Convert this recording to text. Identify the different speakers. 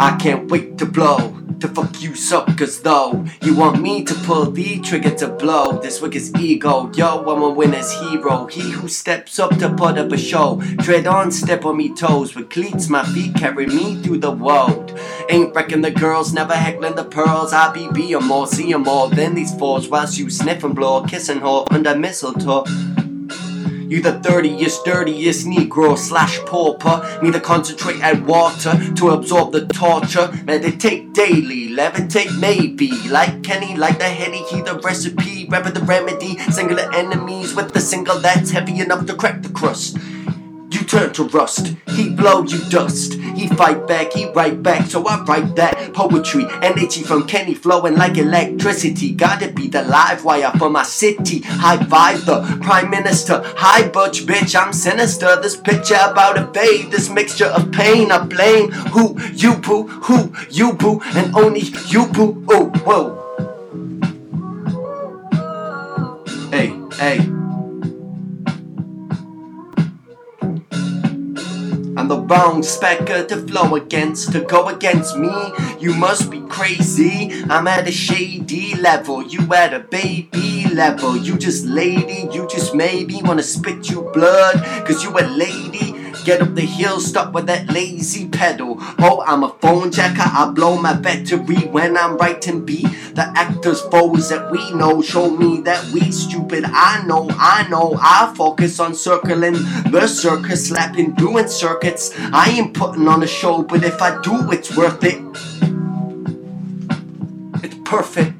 Speaker 1: I can't wait to blow. To fuck you suckers though. You want me to pull the trigger to blow. This is ego. Yo, I'm a winner's hero. He who steps up to put up a show. Tread on, step on me toes. With cleats, my feet carry me through the world. Ain't wrecking the girls, never heckling the pearls. I be being more, seeing more than these fours. Whilst you sniff and blow, kissing her under mistletoe. You the dirtiest, dirtiest Negro slash pauper. Need to concentrate and water to absorb the torture. Meditate daily, levitate maybe. Like Kenny, like the Henny, he the recipe. Rapper the remedy. Singular enemies with the single that's heavy enough to crack the crust. Turn to rust, he blow you dust. He fight back, he write back, so I write that poetry. Energy from Kenny flowing like electricity. Gotta be the live wire for my city. High vibe, the prime minister. Hi, butch bitch, I'm sinister. This picture about a fade, this mixture of pain. I blame who you boo, who you boo, and only you boo. Oh, whoa. Hey, hey. The wrong specker to flow against, to go against me. You must be crazy. I'm at a shady level, you at a baby level. You just lady, you just maybe wanna spit you blood, cause you a lady. Get up the hill, stop with that lazy pedal. Oh, I'm a phone jacker, I blow my battery when I'm writing beat. The actors, foes that we know show me that we stupid. I know, I know, I focus on circling the circus, slapping, doing circuits. I ain't putting on a show, but if I do, it's worth it. It's perfect.